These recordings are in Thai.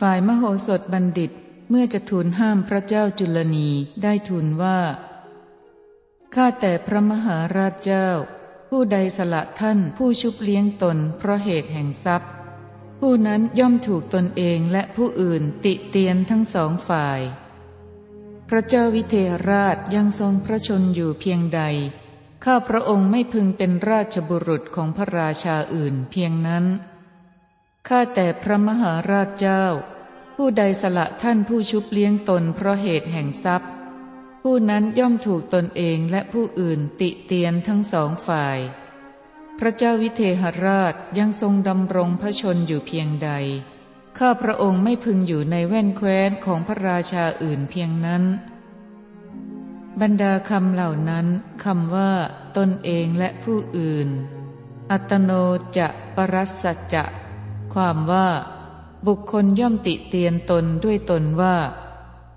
ฝ่ายมโหสถบัณฑิตเมื่อจะทูลห้ามพระเจ้าจุลนีได้ทูลว่า ข้าแต่พระมหาราชเจ้า ผู้ใดสละท่านผู้ชุบเลี้ยงตนเพราะเหตุแห่งทรัพย์ ผู้นั้นย่อมถูกตนเองและผู้อื่นติเตียนทั้งสองฝ่าย พระเจ้าวิเทหราชยังทรงพระชนอยู่เพียงใด ข้าพระองค์ไม่พึงเป็นราชบุรุษของพระราชาอื่นเพียงนั้น ข้าแต่พระมหาราชเจ้า ผู้ใดสละท่านผู้ชุบเลี้ยงตนเพราะเหตุแห่งทรัพย์ ผู้นั้นย่อมถูกตนเองและผู้อื่นติเตียนทั้งสองฝ่าย พระเจ้าวิเทหราชยังทรงดำรงพระชนอยู่เพียงใด ข้าพระองค์ไม่พึงอยู่ในแว่นแคว้นของพระราชาอื่นเพียงนั้น บรรดาคำเหล่านั้นคำว่า ตนเองและผู้อื่น อัตโนจะปรัสสจะ ความว่า บุคคลย่อมติเตียนตนด้วยตนว่า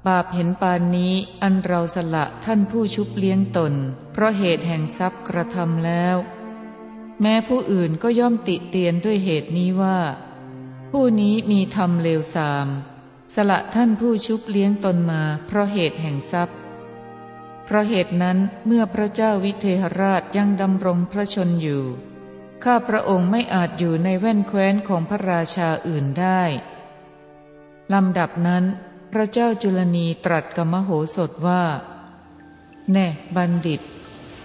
บาปเห็นปานนี้อันเราสละท่านผู้ชุบเลี้ยงตน เพราะเหตุแห่งทรัพย์กระทำแล้ว แม้ผู้อื่นก็ย่อมติเตียนด้วยเหตุนี้ว่า ผู้นี้มีธรรมเลวทรามสละท่านผู้ชุบเลี้ยงตนมา เพราะเหตุแห่งทรัพย์ เพราะเหตุนั้นเมื่อพระเจ้าวิเทหราชยังดำรงพระชนอยู่ ข้าพระองค์ไม่อาจอยู่ในแว่นแคว้นของพระราชาอื่นได้ลำดับนั้นพระเจ้าจุลนีตรัสกับมโหสถว่า แน่บัณฑิต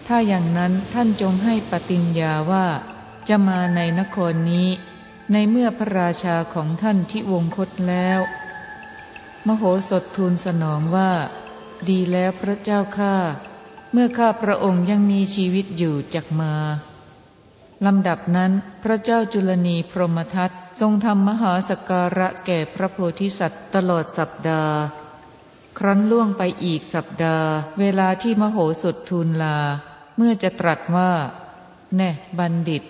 ถ้าอย่างนั้นท่านจงให้ปฏิญญาว่า จะมาในนครนี้ ในเมื่อพระราชาของท่านที่วงคตแล้ว มโหสถทูลสนองว่า ดีแล้วพระเจ้าข้าเมื่อข้าพระองค์ยังมีชีวิตอยู่จักมา ลำดับนั้นพระเจ้าจุลนีพรหมทัตทรงทำมหาสการะแก่พระโพธิสัตว์ตลอดสัปดาห์ ครั้นล่วงไปอีกสัปดาห์ เวลาที่มโหสถทูลลา เมื่อจะตรัสว่า แน่บัณฑิต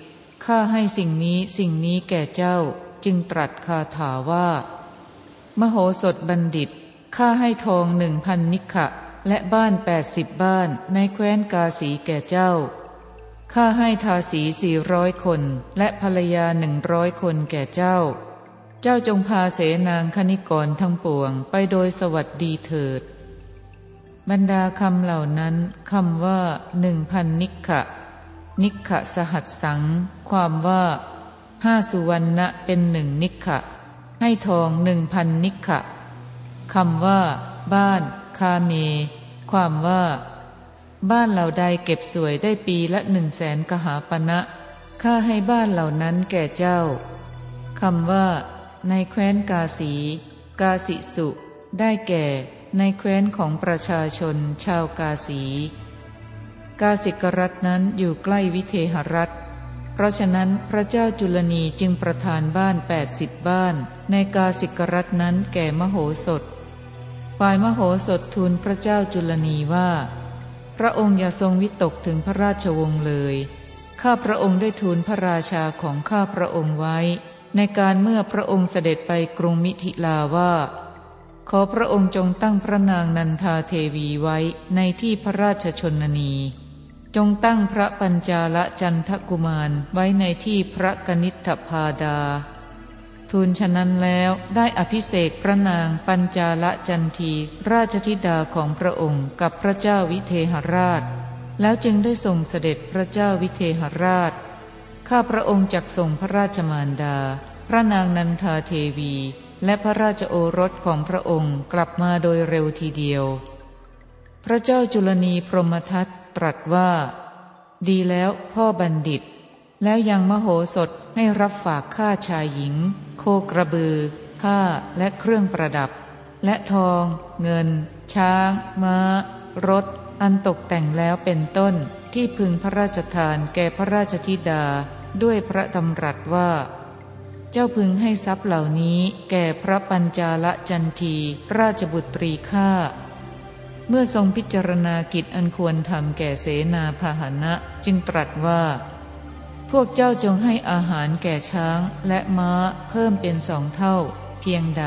ข้าให้สิ่งนี้สิ่งนี้แก่เจ้า จึงตรัสคาถาว่า มโหสถบัณฑิต ข้าให้ทองหนึ่งพันนิขะและบ้านแปดสิบบ้านในแคว้นกาสีแก่เจ้า ข้าให้ทาสีสี่ร้อยคน และภรรยาหนึ่งร้อยคนแก่เจ้า เจ้าจงพาเสนางคณิกรทั้งปวงไปโดยสวัสดีเถิด บรรดาคำเหล่านั้นคำว่าหนึ่งพันนิขะนิขะสหัสสัง ความว่าห้าสุวรรณะเป็นหนึ่งนิขะให้ทองหนึ่งพันนิขะคำว่า บ้าน คาเม ความว่า บ้านเหล่าใดเก็บสวยได้ปีละหนึ่งแสนกหาปณะข้าให้บ้านเหล่านั้นแก่เจ้าคำว่า ในแคว้นกาสี กาสิสุ ได้แก่ ในแคว้นของประชาชนชาวกาสี กาสิกรัฐนั้นอยู่ใกล้วิเทหรัฐ เพราะฉะนั้นพระเจ้าจุลนีจึงประทานบ้านแปดสิบบ้าน ในกาสิกรัฐนั้นแก่มโหสถ ฝ่ายมโหสถทูลพระเจ้าจุลนีว่า พระองค์อย่าทรงวิตกถึงพระราชวงศ์เลย ข้าพระองค์ได้ทูลพระราชาของข้าพระองค์ไว้ ในการเมื่อพระองค์เสด็จไปกรุงมิถิลาว่า ขอพระองค์จงตั้งพระนางนันทาเทวีไว้ในที่พระราชชนนี จงตั้งพระปัญจาลจันทกุมารไว้ในที่พระกนิษฐพาดา ทูลฉะนั้นแล้วได้อภิเษกพระนางปัญจาลจันที ราชธิดาของพระองค์กับพระเจ้าวิเทหราช แล้วจึงได้ส่งเสด็จพระเจ้าวิเทหราช ข้าพระองค์จักส่งพระราชมารดา พระนางนันทาเทวี และพระราชโอรสของพระองค์กลับมาโดยเร็วทีเดียว พระเจ้าจุลนีพรหมทัตตรัสว่า ดีแล้วพ่อบัณฑิต แล้วยังมโหสถให้รับฝากข้าชายหญิง โคกระบือ ผ้าและเครื่องประดับ และทอง เงิน ช้างม้า รถ อันตกแต่งแล้วเป็นต้นที่พึงพระราชทานแก่พระราชธิดาด้วยพระดำรัสว่า เจ้าพึงให้ทรัพย์เหล่านี้แก่พระปัญจาลจันทีราชบุตรีข้าเมื่อทรงพิจารณากิจอันควรทำแก่เสนาพาหนะจึงตรัสว่า พวกเจ้าจงให้อาหารแก่ช้างและม้าเพิ่มเป็นสองเท่า เพียงใด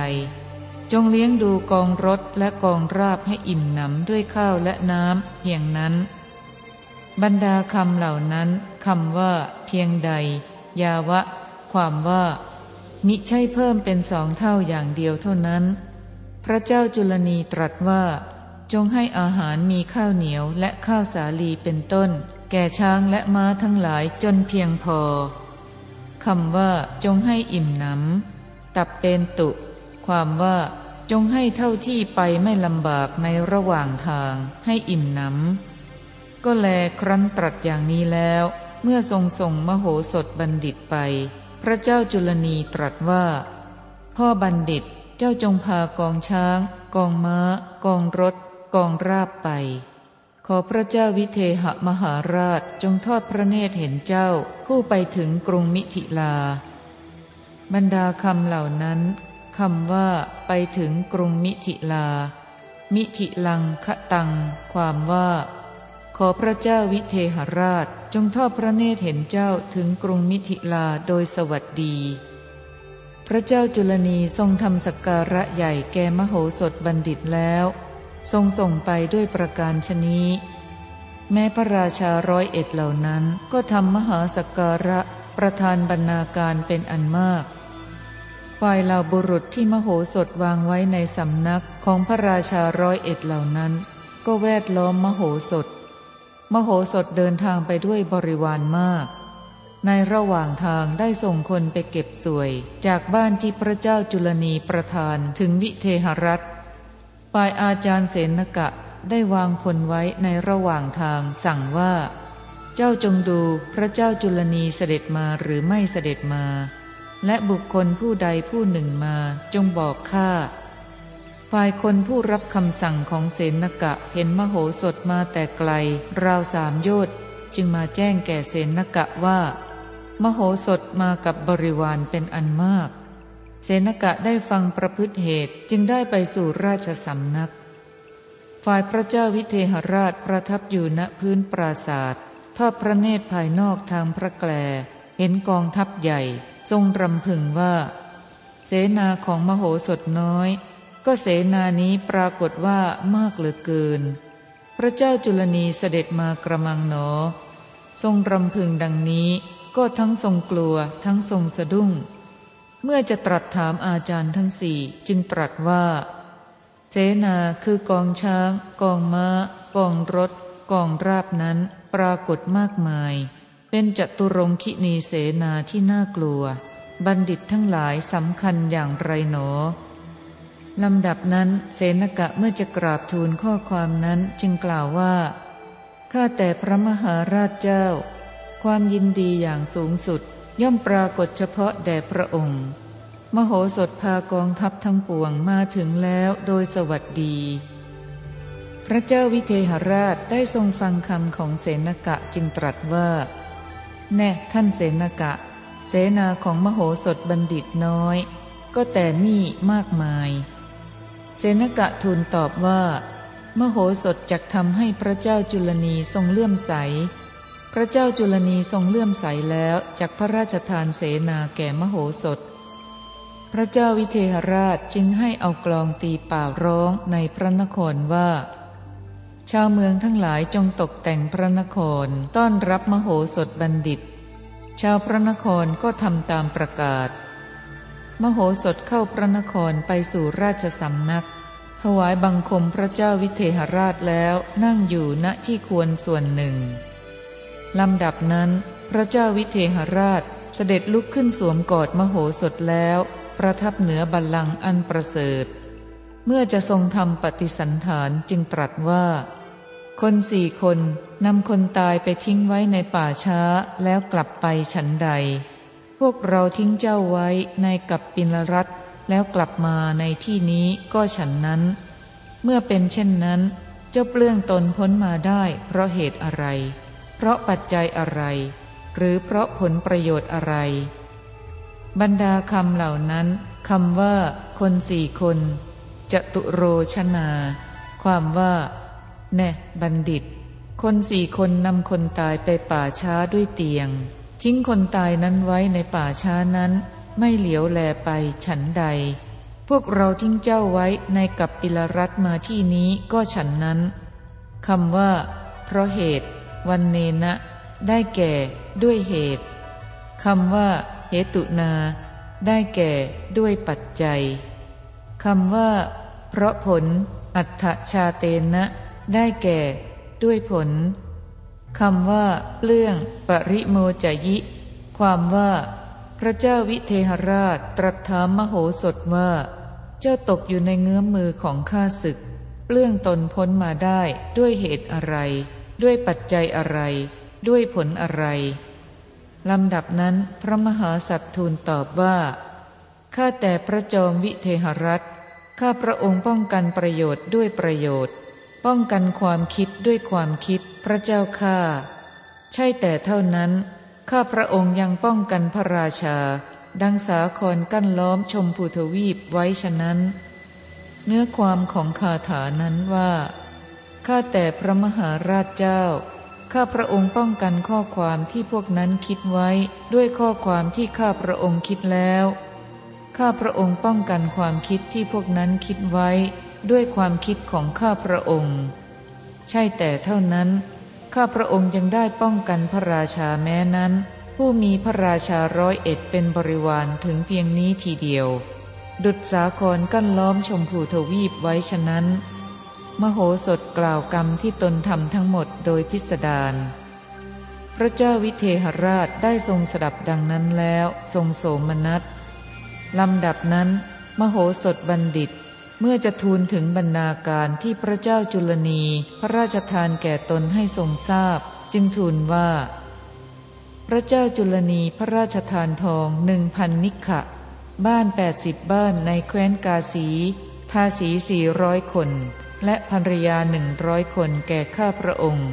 จงเลี้ยงดูกองรถและกองราบให้อิ่มหนำด้วยข้าวและน้ำเพียงนั้น บรรดาคำเหล่านั้นคำว่า เพียงใด ยาวะ ความว่า มิใช่เพิ่มเป็นสองเท่าอย่างเดียวเท่านั้น พระเจ้าจุลนีตรัสว่า จงให้อาหารมีข้าวเหนียวและข้าวสาลีเป็นต้น แก่ช้างและม้าทั้งหลายจนเพียงพอคำว่าจงให้อิ่มหนำตับเป็นตุ ความว่าจงให้เท่าที่ไปไม่ลำบากในระหว่างทางให้อิ่มหนำก็แลครั้นตรัสอย่างนี้แล้ว เมื่อทรงส่งมโหสถบัณฑิตไป พระเจ้าจุลนีตรัสว่า พ่อบัณฑิตเจ้าจงพากองช้าง กองม้า กองรถ กองราบไป อพระเจ้าวิเทหมหาราชจงทอดพระเนตรเห็นเจ้าผู้ไปถึงกรุงมิถิลา บรรดาคำเหล่านั้นคำว่าไปถึงกรุงมิถิลา มิถิลังคะตัง ความว่า ขอพระเจ้าวิเทหราชจงทอดพระเนตรเห็นเจ้าถึงกรุงมิถิลาโดยสวัสดี พระเจ้าจุลนีทรงทำสักการะใหญ่แก่มโหสถบัณฑิตแล้ว ทรงส่งไปด้วยประการชนี้ แม้พระราชาร้อยเอ็ดเหล่านั้นก็ทำมหาสการะประธานบรรณาการเป็นอันมาก ฝ่ายเหล่าบุรุษที่มโหสถวางไว้ในสำนักของพระราชาร้อยเอ็ดเหล่านั้น ก็แวดล้อมมโหสถ มโหสถเดินทางไปด้วยบริวารมาก ในระหว่างทางได้ส่งคนไปเก็บสวย จากบ้านที่พระเจ้าจุลนีประทานถึงวิเทหรัฐ ฝ่ายอาจารย์เสนกะได้วางคนไว้ในระหว่างทางสั่งว่า เจ้าจงดูพระเจ้าจุลนีเสด็จมาหรือไม่เสด็จมา และบุคคลผู้ใดผู้หนึ่งมาจงบอกข้าฝ่ายคนผู้รับคำสั่งของเสนกะเห็นมโหสถมาแต่ไกล ราวสามโยชน์จึงมาแจ้งแก่เสนกะว่า มโหสถมากับบริวารเป็นอันมาก เสนกะได้ฟังประพฤติเหตุจึงได้ไปสู่ราชสำนัก ฝ่ายพระเจ้าวิเทหราชประทับอยู่ณพื้นปราศาสตร์ทอดพระเนตรภายนอกทางพระแกลเห็นกองทัพใหญ่ ทรงรำพึงว่า เสนาของมโหสถน้อย ก็เสนานี้ปรากฏว่ามากเหลือเกิน พระเจ้าจุลนีเสด็จมากระมังหนอ ทรงรำพึงดังนี้ก็ทั้งทรงกลัวทั้งทรงสะดุ้ง เมื่อจะตรัสถามอาจารย์ทั้งสี่จึงตรัสว่าเสนาคือกองช้าง กองมา้า กองรถ กองราบนั้นปรากฏมากมาย เป็นจตุรงคินีเสนาที่น่ากลัว บัณฑิตทั้งหลายสำคัญอย่างไรหนอลำดับนั้นเสนกะเมื่อจะกราบทูลข้อความนั้นจึงกล่าวว่าข้าแต่พระมหาราชเจ้า ความยินดีอย่างสูงสุด ย่อมปรากฏเฉพาะแด่พระองค์ มโหสถพากองทัพทั้งปวงมาถึงแล้วโดยสวัสดี พระเจ้าวิเทหราชได้ทรงฟังคำของเสนกะจึงตรัสว่า แน่ท่านเสนกะเสนาของมโหสถบัณฑิตน้อย ก็แต่นี่มากมาย เสนกะทูลตอบว่า มโหสถจักทำให้พระเจ้าจุลนีทรงเลื่อมใส พระเจ้าจุลนีทรงเลื่อมใสแล้วจากพระราชทานเสนาแก่มโหสถ พระเจ้าวิเทหราชจึงให้เอากลองตีป่าร้องในพระนครว่า ชาวเมืองทั้งหลายจงตกแต่งพระนครต้อนรับมโหสถบัณฑิต ชาวพระนครก็ทำตามประกาศ มโหสถเข้าพระนครไปสู่ราชสำนัก ถวายบังคมพระเจ้าวิเทหราชแล้วนั่งอยู่ณที่ควรส่วนหนึ่ง ลำดับนั้น พระเจ้าวิเทหราชเสด็จลุกขึ้นสวมกอดมโหสถแล้ว ประทับเหนือบัลลังก์อันประเสริฐ เมื่อจะทรงทำปฏิสันฐานจึงตรัสว่า คนสี่คนนำคนตายไปทิ้งไว้ในป่าช้าแล้วกลับไปฉันใด พวกเราทิ้งเจ้าไว้ในกับปินรัตแล้วกลับมาในที่นี้ก็ฉันนั้น เมื่อเป็นเช่นนั้น เจ้าเปลื้องตนพ้นมาได้เพราะเหตุอะไร เพราะปัจจัยอะไร หรือเพราะผลประโยชน์อะไร บรรดาคำเหล่านั้นคำว่า คนสี่คนจตุโรชนา ความว่าแน่บัณฑิต คนสี่คนนำคนตายไปป่าช้าด้วยเตียง ทิ้งคนตายนั้นไว้ในป่าช้านั้น ไม่เหลียวแลไปฉันใด พวกเราทิ้งเจ้าไว้ในกับปิลรัตมาที่นี้ก็ฉันนั้นคำว่า เพราะเหตุ วันเนนะ ได้แก่ด้วยเหตุคำว่าเหตุนา ได้แก่ด้วยปัจจัยคำว่า เพราะผล อัตถชาเตนะ ได้แก่ด้วยผลคำว่าเปลื้องปริโมจยิ ความว่า พระเจ้าวิเทหราชตรัสถามมโหสถว่า เจ้าตกอยู่ในเงื้อมมือของข้าศึกเปลื้องตนพ้นมาได้ด้วยเหตุอะไร ด้วยปัจจัยอะไร ด้วยผลอะไรลำดับนั้นพระมหาสัตทูลตอบว่า ข้าแต่พระจอมวิเทหรัฐข้าพระองค์ป้องกันประโยชน์ด้วยประโยชน์ ป้องกันความคิดด้วยความคิดพระเจ้าข้าใช่แต่เท่านั้น ข้าพระองค์ยังป้องกันพระราชา ดังสาครกั้นล้อมชมพูทวีปไว้ฉะนั้น เนื้อความของคาถานั้นว่า ข้าแต่พระมหาราชเจ้า ข้าพระองค์ป้องกันข้อความที่พวกนั้นคิดไว้ด้วยข้อความที่ข้าพระองค์คิดแล้ว ข้าพระองค์ป้องกันความคิดที่พวกนั้นคิดไว้ ด้วยความคิดของข้าพระองค์ ใช่แต่เท่านั้น ข้าพระองค์ยังได้ป้องกันพระราชาแม้นั้น ผู้มีพระราชาร้อยเอ็ดเป็นบริวารถึงเพียงนี้ทีเดียว ดุจสาครกั้นล้อมชมพูทวีปไว้ฉะนั้น มโหสถกล่าวกรรมที่ตนทำทั้งหมดโดยพิสดาร พระเจ้าวิเทหราชได้ทรงสดับดังนั้นแล้วทรงโสมนัสลำดับนั้น มโหสถบัณฑิต เมื่อจะทูลถึงบรรณาการที่พระเจ้าจุลนี พระราชทานแก่ตนให้ทรงทราบ จึงทูลว่า พระเจ้าจุลนีพระราชทานทองหนึ่งพันนิขะ บ้านแปดสิบบ้านในแคว้นกาสี ทาสีสี่ร้อยคน และภรรยาหนึ่งร้อยคนแก่ข้าพระองค์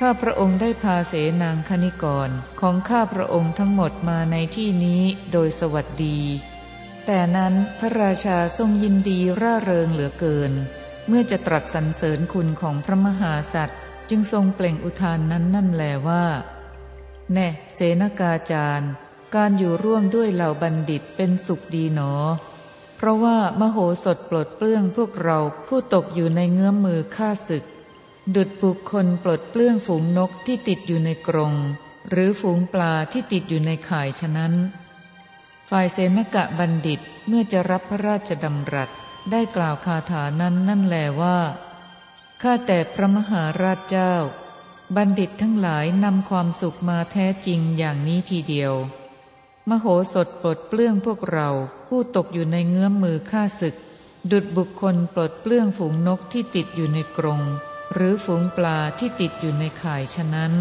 ข้าพระองค์ได้พาเสนางคณิกรของข้าพระองค์ทั้งหมดมาในที่นี้โดยสวัสดี แต่นั้นพระราชาทรงยินดีร่าเริงเหลือเกิน เมื่อจะตรัสสรรเสริญคุณของพระมหาสัตว์ จึงทรงเปล่งอุทานนั้นนั่นแลว่า แน่ เสนากาจารย์ การอยู่ร่วมด้วยเหล่าบัณฑิตเป็นสุขดีหนอ เพราะว่ามโหสถปลดเปลื้องพวกเราผู้ตกอยู่ในเงื้อมมือฆ่าศึก ดุดบุคคลปลดเปลื้องฝูงนกที่ติดอยู่ในกรง หรือฝูงปลาที่ติดอยู่ในข่ายฉะนั้น ฝ่ายเสนกะบัณฑิตเมื่อจะรับพระราชดำรัสได้กล่าวคาถานั้นนั่นแลว่าข้าแต่พระมหาราชเจ้า บัณฑิตทั้งหลายนำความสุขมาแท้จริงอย่างนี้ทีเดียว มโหสถปลดเปลื้องพวกเรา ผู้ตกอยู่ในเงื้อมมือฆ่าศึก ดุดบุคคลปลดเปลื้องฝูงนกที่ติดอยู่ในกรง หรือฝูงปลาที่ติดอยู่ในข่ายฉะนั้น